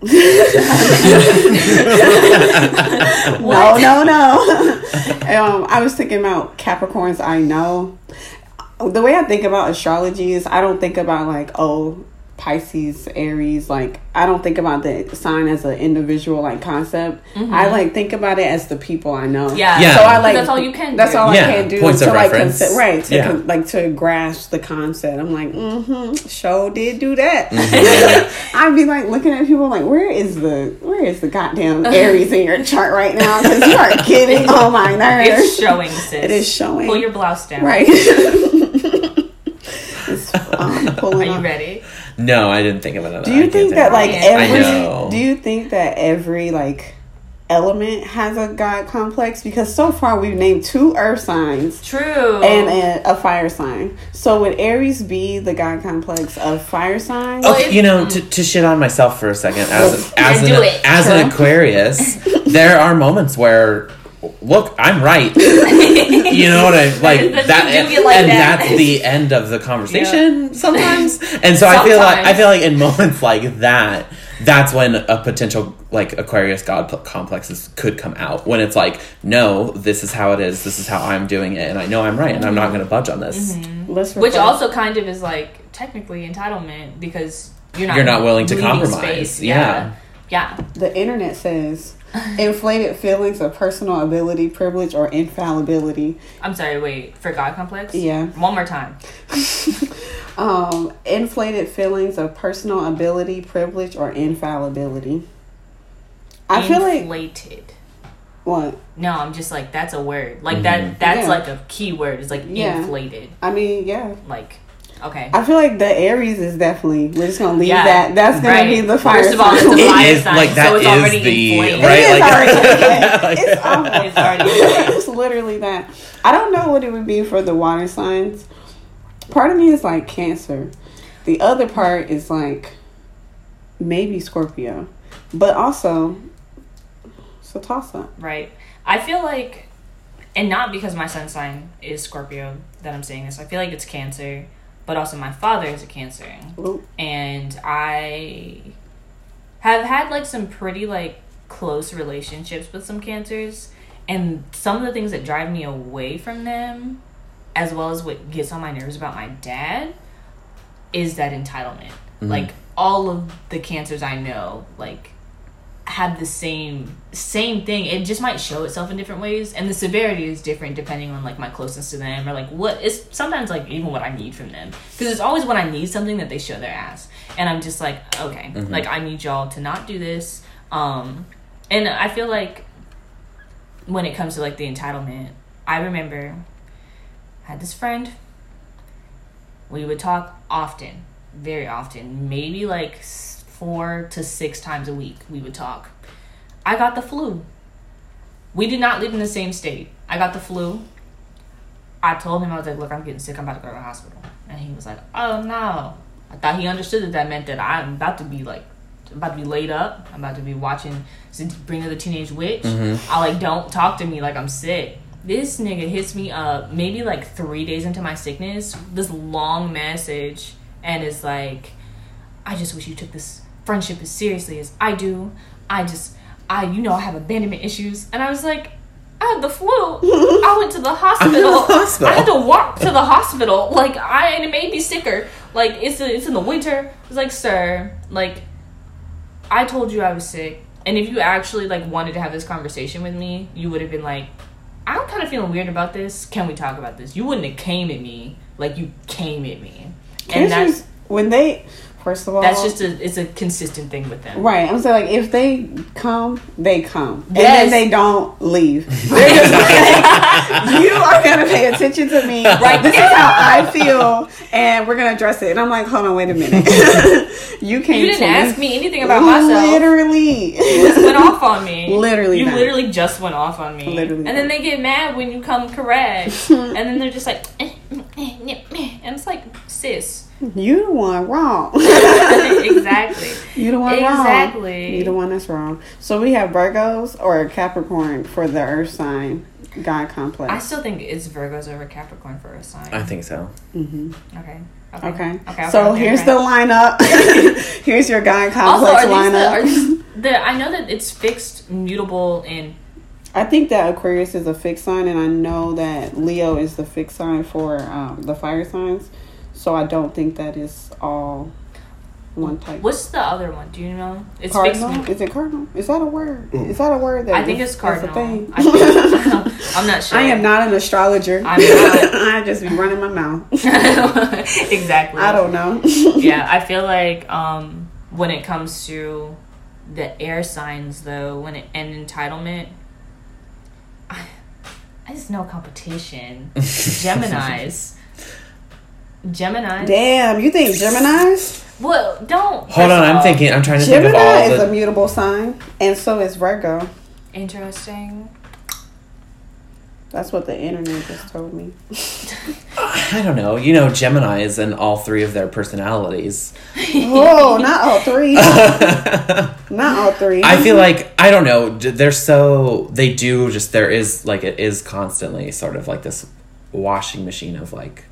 What? *laughs* No, no, no. *laughs* um, I was thinking about Capricorns. I know the way I think about astrology is I don't think about like oh Pisces, Aries. Like I don't think about the sign as an individual like concept. I like think about it as the people I know. Mm-hmm. yeah Yeah. So I like that's all you can That's do. all Yeah, I can do points to of like reference. consi- right to Yeah. con- like to grasp the concept. I'm like, mm-hmm, show did do that. Mm-hmm. *laughs* I'd be like looking at people like, where is the where is the goddamn *laughs* Aries in your chart right now? Because you are kidding. oh my nerves. it's showing sis It is showing. pull your blouse down right. *laughs* it's um, are you up. ready no, I didn't think of it. Do you think that like I every? know. Do you think that every like element has a god complex? Because so far we've named two earth signs true and a, a fire sign. So would Aries be the god complex of fire signs? Okay, if- you know, to, to shit on myself for a second, as Yeah, as an, as an Aquarius, there are moments where, look, I'm right. *laughs* you know what I like That that, you do get like and that. that's the end of the conversation sometimes. And so I feel like I feel like in moments like that, that's when a potential like Aquarius god complexes could come out. When it's like, no, this is how it is. This is how I'm doing it, and I know I'm right, and I'm not going to budge on this. Mm-hmm. Let's which also kind of is like technically entitlement because you're not You're not willing to compromise. space. Yeah. yeah the internet says inflated feelings of personal ability, privilege, or infallibility. i'm sorry wait for god complex Yeah. one more time *laughs* Um, inflated feelings of personal ability, privilege, or infallibility. I feel like inflated what? no i'm just like that's a word like Mhm. that that's Yeah. like a key word it's like Yeah. inflated I mean, yeah. like okay I feel like the Aries is definitely. We're just gonna leave Yeah. that. That's gonna Right. be the fire. First of all, sign. it's a It fire is sign, like that so it's is already the right It is like already *laughs* inflated. like- It's It's already it's literally that. I don't know what it would be for the water signs. Part of me is like Cancer. The other part is like maybe Scorpio, but also it's a toss up. right i feel like and not because my sun sign is scorpio that i'm saying this i feel like it's cancer but also my father is a Cancer, Ooh. and I have had like some pretty like close relationships with some Cancers, and some of the things that drive me away from them, as well as what gets on my nerves about my dad, is that entitlement. Mm-hmm. Like all of the cancers I know, like have the same same thing. It just might show itself in different ways, and the severity is different depending on like my closeness to them or like what is sometimes like even what I need from them. Because it's always when I need something that they show their ass, and I'm just like, okay, like I need y'all to not do this. Um, and I feel like when it comes to like the entitlement, I remember I had this friend. We would talk often, very often, maybe like four to six times a week. We would talk. I got the flu. We did not live in the same state. I got the flu. I told him I was like, "Look, I'm getting sick. I'm about to go to the hospital." And he was like, "Oh no." I thought he understood that that meant that I'm about to be like, about to be laid up. I'm about to be watching Sabrina the Teenage Witch. Mm-hmm. I like, don't talk to me like I'm sick. This nigga hits me up maybe like three days into my sickness. This long message and is like, I just wish you took this friendship as seriously as I do. I just, I, you know, I have abandonment issues. And I was like, I had the flu. *laughs* I went to the hospital. hospital. I had to walk to the hospital. Like, I, and it made me sicker. Like, it's, it's in the winter. I was like, sir, like, I told you I was sick. And if you actually, like, wanted to have this conversation with me, you would have been like, I'm kind of feeling weird about this. Can we talk about this? You wouldn't have came at me like you came at me. And that's, when they, first of all, that's just a it's a consistent thing with them. Right. I'm saying like if they come, they come. And then they don't leave. They're just like, you are gonna pay attention to me. Right. This is how I feel and we're gonna address it. And I'm like, hold on, wait a minute. *laughs* you came You didn't ask me anything about myself. Literally. just went off on me. *laughs* Literally You that. literally just went off on me. Literally And then they get mad when you come correct. *laughs* and then they're just like, eh, eh, eh, eh. and it's like, sis. You the one wrong. *laughs* exactly. You the one wrong. Exactly. You the one that's wrong. So we have Virgos or Capricorn for the Earth sign God complex. I still think it's Virgos over Capricorn for a sign. I think so. hmm Okay. Okay. Okay. okay So okay, here's okay. the lineup. *laughs* *laughs* here's your God Also, complex are these, the, lineup. are these the? I know that it's fixed, mutable, and I think that Aquarius is a fixed sign, and I know that Leo is the fixed sign for um, the fire signs. So I don't think that is all one type. what's the other one? Do you know? It's cardinal? fixed. Is it cardinal? Is that a word? Is that a word that I think is- it's cardinal. A thing? I think, *laughs* I'm not sure. I am not an astrologer. I'm not. *laughs* I just be running my mouth. *laughs* exactly. I don't know. yeah, I feel like um, when it comes to the air signs, though, when it and entitlement, I, I just know competition. Gemini's. Gemini. Damn, you think Gemini's? Well, don't. Hold on, of I'm thinking. I'm trying to think of Gemini all is a mutable sign, and so is Virgo. Interesting. That's what the internet just told me. *laughs* I don't know. You know, Gemini's in all three of their personalities. *laughs* Whoa, not all three. *laughs* not all three. I feel like I don't know. They're so they do just there is like it is constantly sort of like this washing machine of like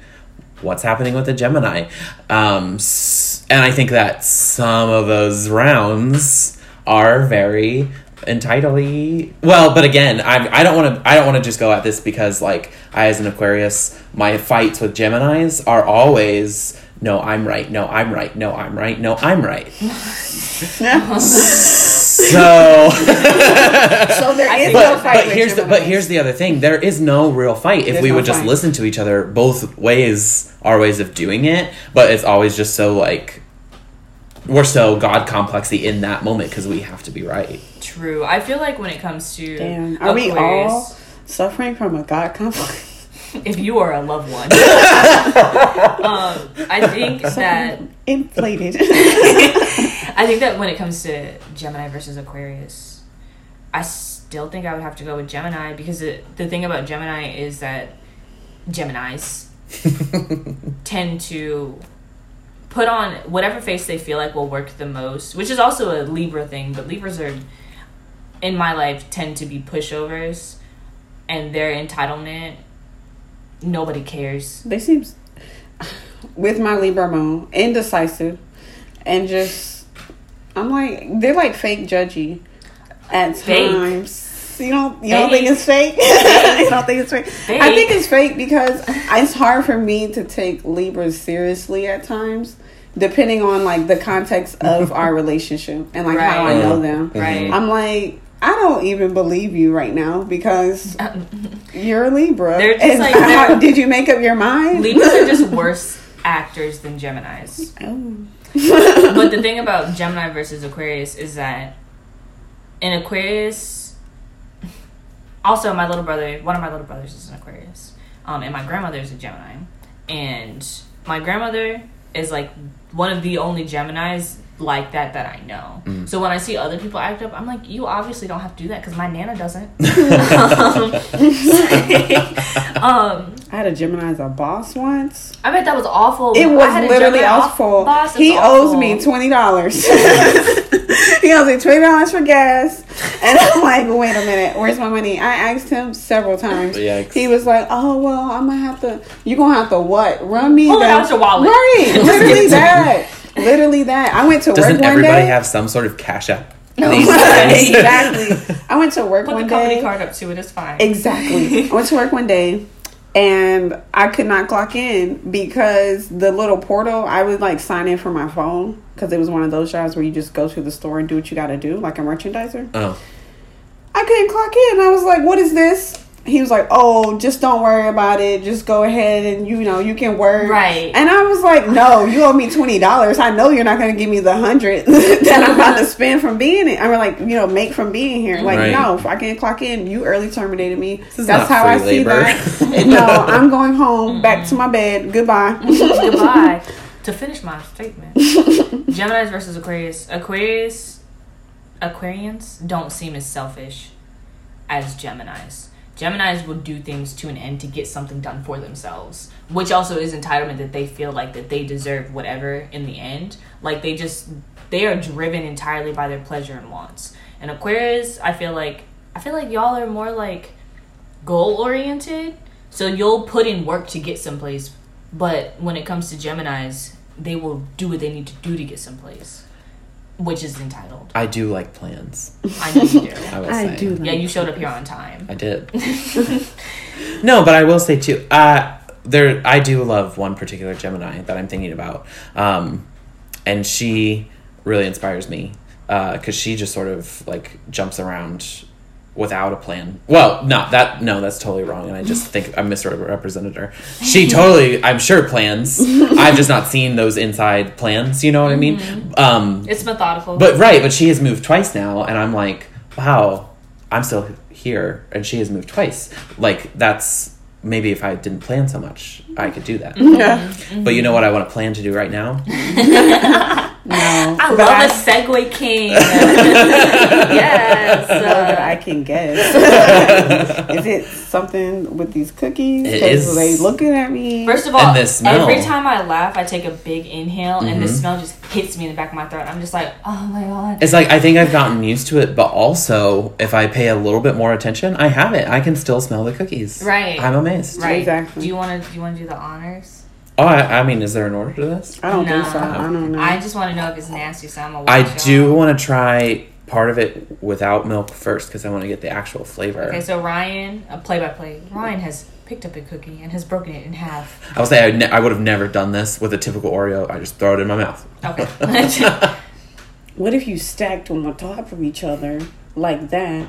what's happening with the Gemini, um, and I think that some of those rounds are very entitly well but again i i don't want to i don't want to just go at this because like i as an aquarius my fights with geminis are always no i'm right. No i'm right. No i'm right. No i'm right. No. *laughs* so so there is no but, fight but here's the, but here's the other thing. There is no real fight if There's we no would just fight. listen to each other. Both ways are ways of doing it but it's always just so like we're so god complexy in that moment because we have to be right. True. I feel like when it comes to Damn, are we all suffering from a God complex? If you are a loved one, *laughs* um, I think that Inflated. *laughs* I think that when it comes to Gemini versus Aquarius, I still think I would have to go with Gemini because it, the thing about Gemini is that Geminis *laughs* tend to put on whatever face they feel like will work the most, which is also a Libra thing, but Libras are in my life tend to be pushovers and their entitlement nobody cares. they seem. with my Libra moon, indecisive, and just I'm like they're like fake judgy at Fake. times. You don't you don't think it's fake? *laughs* you don't think it's fake? I think it's fake because it's hard for me to take Libras seriously at times, depending on like the context of *laughs* our relationship and like how I know them. Right. I'm like, I don't even believe you right now because *laughs* you're a Libra. They're just And like- how- did you make up your mind? Libras are just *laughs* worse actors than Geminis. Oh. But the *laughs* thing about Gemini versus Aquarius is that in Aquarius, also my little brother, one of my little brothers is an Aquarius, um, and my grandmother is a Gemini, and my grandmother is like one of the only Geminis like that that I know. So when I see other people act up, I'm like, you obviously don't have to do that because my nana doesn't. *laughs* *laughs* um, I had a Gemini as a boss once. I bet that was awful. It was literally awful. boss, it's He owes me twenty dollars. *laughs* he owes me twenty dollars for gas, and I'm like, wait a minute, where's my money? I asked him several times. Yikes. He was like, oh well, I'm gonna have to. You are gonna have to what? Run me Pull it down. out your wallet. Right, literally give it to that. Literally that. I went to work. Doesn't work one everybody day. have some sort of cash app? No. these *laughs* Right, days? exactly. *laughs* I went to work Put one the company day. card up to it. It's fine. Exactly. *laughs* I went to work one day and I could not clock in because the little portal, I would like sign in from my phone because it was one of those jobs where you just go to the store and do what you got to do, like a merchandiser. Oh, I couldn't clock in. I was like, what is this? He was like, oh, just don't worry about it. Just go ahead and, you know, you can work. Right. And I was like, no, you owe me $20. I know you're not going to give me the 100 *laughs* that I'm about to *laughs* spend from being it. I mean, like, you know, make from being here. Like, Right. no, if I can't clock in, you early terminated me. is That's not how I free see labor. that. no, *laughs* I'm going home, back to my bed. Goodbye. Goodbye. to finish my statement, Gemini's versus Aquarius. Aquarius, Aquarians don't seem as selfish as Gemini's. Gemini's will do things to an end to get something done for themselves, which also is entitlement that they feel like that they deserve whatever in the end. Like they just they are driven entirely by their pleasure and wants. And Aquarius, I feel like I feel like y'all are more like goal oriented. So you'll put in work to get someplace, but when it comes to Gemini's, they will do what they need to do to get someplace, which is entitled. I do like plans. I know you do. *laughs* I will I say. do. Yeah, you showed up here on time. I did. *laughs* no, but I will say too. Uh, there, I do love one particular Gemini that I'm thinking about, um, and she really inspires me because she just sort of like jumps around without a plan. Well, not that. No, that's totally wrong, and I just think I misrepresented her. She totally, I'm sure, plans. *laughs* I've just not seen those inside plans. You know what I mean? Mm-hmm. Um, It's methodical. but right, but she has moved twice now, and I'm like, wow, I'm still here, and she has moved twice. Like that's maybe if I didn't plan so much, I could do that. Yeah. Mm-hmm. But you know mm-hmm. what I want to plan to do right now? *laughs* *laughs* No. I love I- a Segue King. yes. uh, I can guess. *laughs* is it something with these cookies? It 'Cause is. They looking at me. First of all, And the smell. every time I laugh, I take a big inhale, and the Mhm. smell just hits me in the back of my throat. I'm just like, oh my god. It's like I think I've gotten used to it, but also if I pay a little bit more attention, I have it. I can still smell the cookies. Right. I'm amazed. Right. Exactly. Do you want to? Do you want to do the honors? Oh, I, I mean, is there an order to this? I don't think so. I don't know. I just want to know if it's nasty, so I'm gonna. I watch do want to try part of it without milk first because I want to get the actual flavor. Okay, so Ryan, a play-by-play. Ryan has picked up a cookie and has broken it in half. I would say I, would ne- I would have never done this with a typical Oreo. I just throw it in my mouth. Okay. *laughs* *laughs* What if you stacked them on top of each other like that?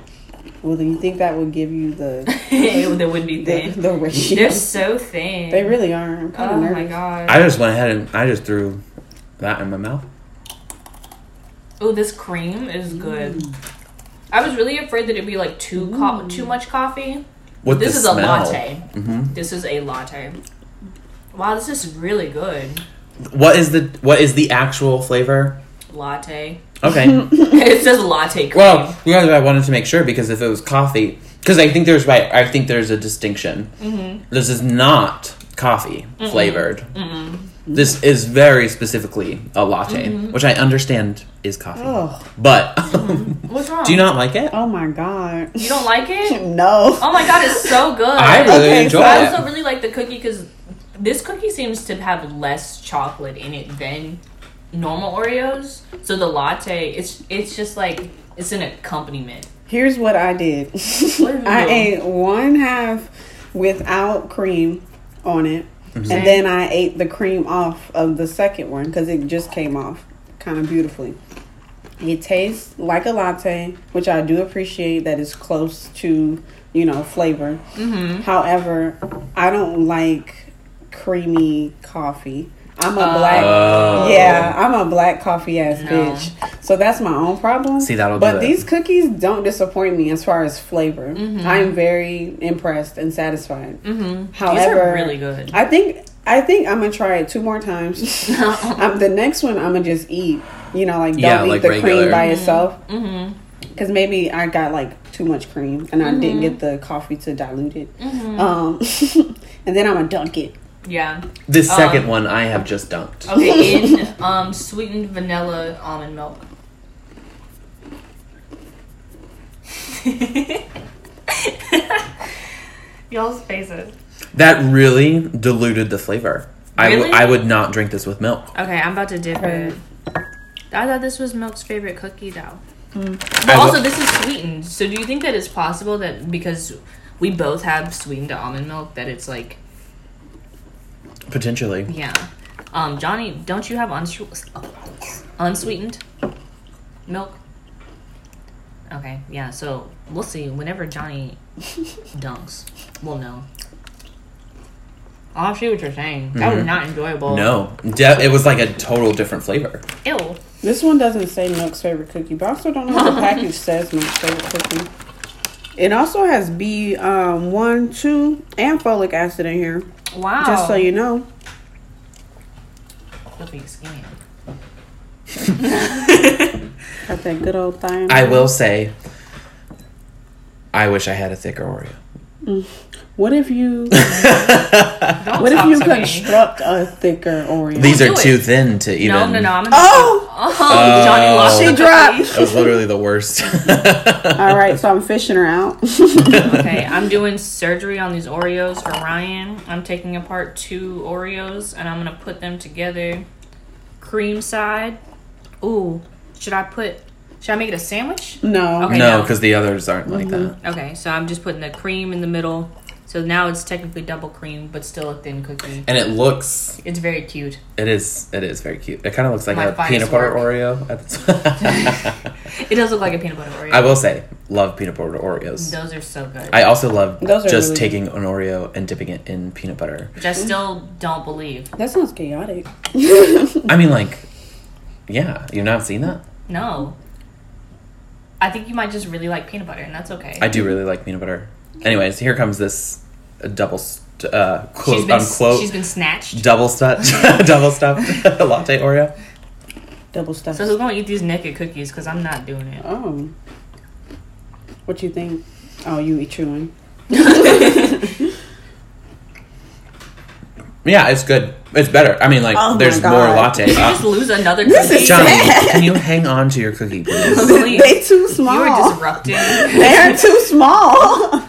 Well, do you think that would give you the *laughs* they would be the, thin. the ratio? They're so thin. They really are. I'm kind Oh of my god. I just went ahead and I just threw that in my mouth. Oh, this cream is good. I was really afraid that it'd be like too co- too much coffee. What this the is a smell. latte. hmm This is a latte. Wow, this is really good. What is the what is the actual flavor? Latte. Okay. *laughs* it says latte cream. well, because I wanted to make sure because if it was coffee, because I think there's right, I think there's a distinction. Mm-hmm. This is not coffee flavored. This is very specifically a latte, Mm-hmm. which I understand is coffee. Oh, But *laughs* What's wrong? do you not like it? oh my god. You don't like it? *laughs* No. Oh my god, it's so good. I really Okay, enjoy so I also really like the cookie because this cookie seems to have less chocolate in it than normal Oreos. So the latte, it's it's just like it's an accompaniment. Here's what I did. *laughs* did I ate one half without cream on it, Mm-hmm. and then I ate the cream off of the second one because it just came off kind of beautifully. It tastes like a latte, which I do appreciate that is close to you know flavor. Mm-hmm. However, I don't like creamy coffee. I'm a Oh. black. Oh. Yeah, I'm a black coffee ass No. bitch. So that's my own problem. See, that'll do But it. these cookies don't disappoint me as far as flavor. Mhm. I'm very impressed and satisfied. Mm-hmm. These However, are really good. I think I think I'm gonna try it two more times. *laughs* *laughs* um, the next one I'm gonna just eat. You know, like don't Yeah, eat like the regular. cream by itself mm-hmm. because maybe I got like too much cream and I didn't get the coffee to dilute it. Um, *laughs* and then I'm gonna dunk it. Yeah. This Um, second one I have just dunked. Okay, *laughs* in um, sweetened vanilla almond milk. *laughs* Y'all's faces. That really diluted the flavor. Really? I would not drink this with milk. Okay, I'm about to dip it. I thought this was Milk's favorite cookie, though. But also, will- this is sweetened. So, do you think that it's possible that because we both have sweetened almond milk, that it's like, Potentially. yeah. Um, Johnny, don't you have unswe- unsweetened milk? Okay, yeah. So we'll see. Whenever Johnny *laughs* dunks, we'll know. Oh, I see what you're saying. That was Mhm. not enjoyable. No. De- it was like a total different flavor. Ew. This one doesn't say Milk's favorite cookie, but I also don't know if the *laughs* package says Milk's favorite cookie. It also has B um, one, two, and folic acid in here. Wow. Just so you know. Flippy skin. Got that good old thing. I will say, I wish I had a thicker Oreo. Mm. What if you *laughs* what if you to me. construct a thicker Oreo? These are too it. thin to even. No, no, no. I'm gonna Oh! Oh, Johnny lost She the dropped. That was literally the worst. *laughs* All right, so I'm fishing her out. *laughs* *laughs* Okay, I'm doing surgery on these Oreos for Ryan. I'm taking apart two Oreos and I'm gonna put them together. Cream side. Ooh, should I put? Should I make it a sandwich? no. Okay. no, no. because the others aren't like Mm-hmm. that. Okay, so I'm just putting the cream in the middle. So now it's technically double cream, but still a thin cookie. And it looks, It's very cute. it is, it is very cute. It kind of looks like My a finest peanut butter work. Oreo. at the *laughs* It does look like a peanut butter Oreo. I will say, love peanut butter Oreos. Those are so good. I also love Those are just really taking an Oreo and dipping it in peanut butter. which I still don't believe. That sounds chaotic. I mean, *laughs* like, yeah, you've not seen that? No. I think you might just really like peanut butter, and that's okay. I do really like peanut butter. Anyways, here comes this uh, double, st- uh, quote she's been unquote, she's been snatched. double stuffed, *laughs* double stuffed *laughs* latte Oreo. Double stuff. So who's gonna eat these naked cookies? Because I'm not doing it. oh. What you think? Oh, you eat your one. *laughs* Yeah, it's good. It's better. I mean, like, Oh there's God. more latte. Did you Uh, just lose another This cookie? is Johnny, sad. can you hang on to your cookie, please? Please. they too small. You were disrupting. they are too small.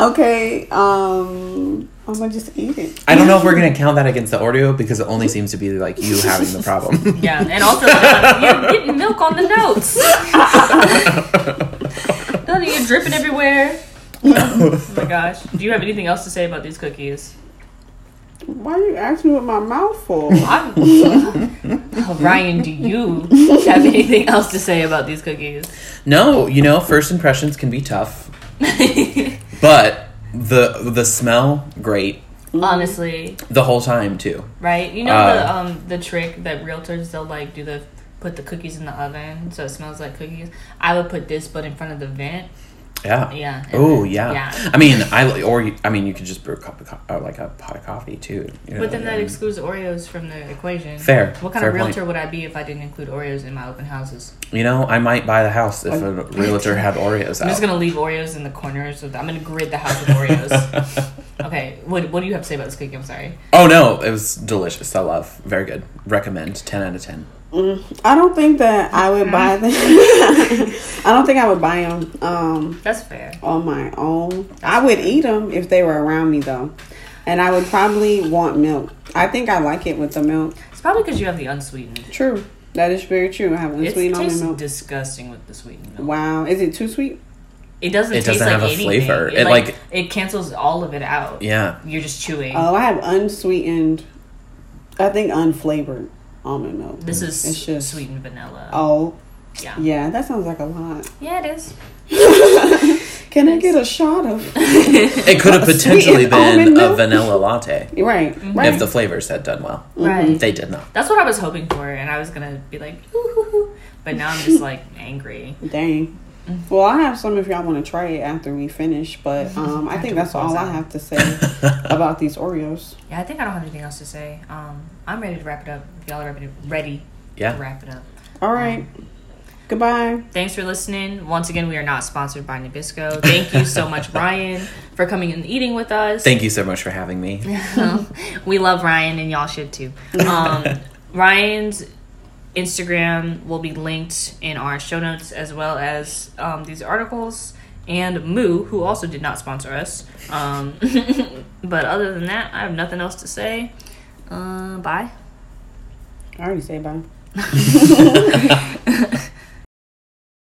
Okay, um, I'm gonna just eat it. I don't know if we're gonna count that against the Oreo because it only seems to be like you having the problem. *laughs* yeah, and also John, you're getting milk on the notes. *laughs* Don't you're dripping everywhere. Oh my gosh. Do you have anything else to say about these cookies? Why are you asking me with my mouth full? *laughs* I'm, Oh, Ryan, do you have anything else to say about these cookies? no, you know, first impressions can be tough, but the the smell great Honestly, the whole time too. right? You know Uh, the um the trick that realtors they'll like do the put the cookies in the oven so it smells like cookies. I would put this but in front of the vent. Yeah. Yeah. Oh yeah. Yeah. I mean, I or you, I mean, you could just brew a cup of co- or like a pot of coffee too. you know, But then that and- excludes Oreos from the equation. Fair. What kind Fair of point. realtor would I be if I didn't include Oreos in my open houses? You know, I might buy the house if a realtor had Oreos I'm out. just gonna leave Oreos in the corners. Of the, I'm gonna grid the house with Oreos. *laughs* okay. What What do you have to say about this cookie? I'm sorry. Oh no, it was delicious. I love. Very good. Recommend. Ten out of ten. Mm, I don't think that I would buy them. *laughs* I don't think I would buy them um, That's fair. on my own. I would eat them if they were around me though, and I would probably want milk. I think I like it with the milk. It's probably because you have the unsweetened. True, that is very true. I have It unsweetened almond tastes milk. disgusting with the sweetened milk. Wow, is it too sweet? It doesn't. It taste doesn't like have a anything. flavor. It, It, like, like- it cancels all of it out. Yeah. You're just chewing. Oh, I have unsweetened. I think unflavored almond milk. this is It's just- sweetened vanilla. Oh, yeah. yeah, that sounds like a lot. Yeah, it is. *laughs* Can I get a shot of? *laughs* It could have potentially been a vanilla latte right, Mm-hmm. right. if the flavors had done well. Right. They did not. That's what I was hoping for, and I was gonna be like, "Ooh, hoo, hoo," but now I'm just *laughs* like angry. Dang. Mm. Well, I have some if y'all want to try it after we finish, but um, I think that's all I have to say *laughs* about these Oreos. Yeah, I think I don't have anything else to say. Um, I'm ready to wrap it up. If y'all are ready, ready Yeah. to wrap it up. All right. Goodbye. Thanks for listening. Once again, we are not sponsored by Nabisco. Thank you so much, *laughs* Ryan, for coming and eating with us. Thank you so much for having me. *laughs* we love Ryan, and y'all should too. Um, Ryan's Instagram will be linked in our show notes as well as um, these articles. And Moo, who also did not sponsor us. Um, *laughs* but other than that, I have nothing else to say. Uh, bye. I already say bye. *laughs*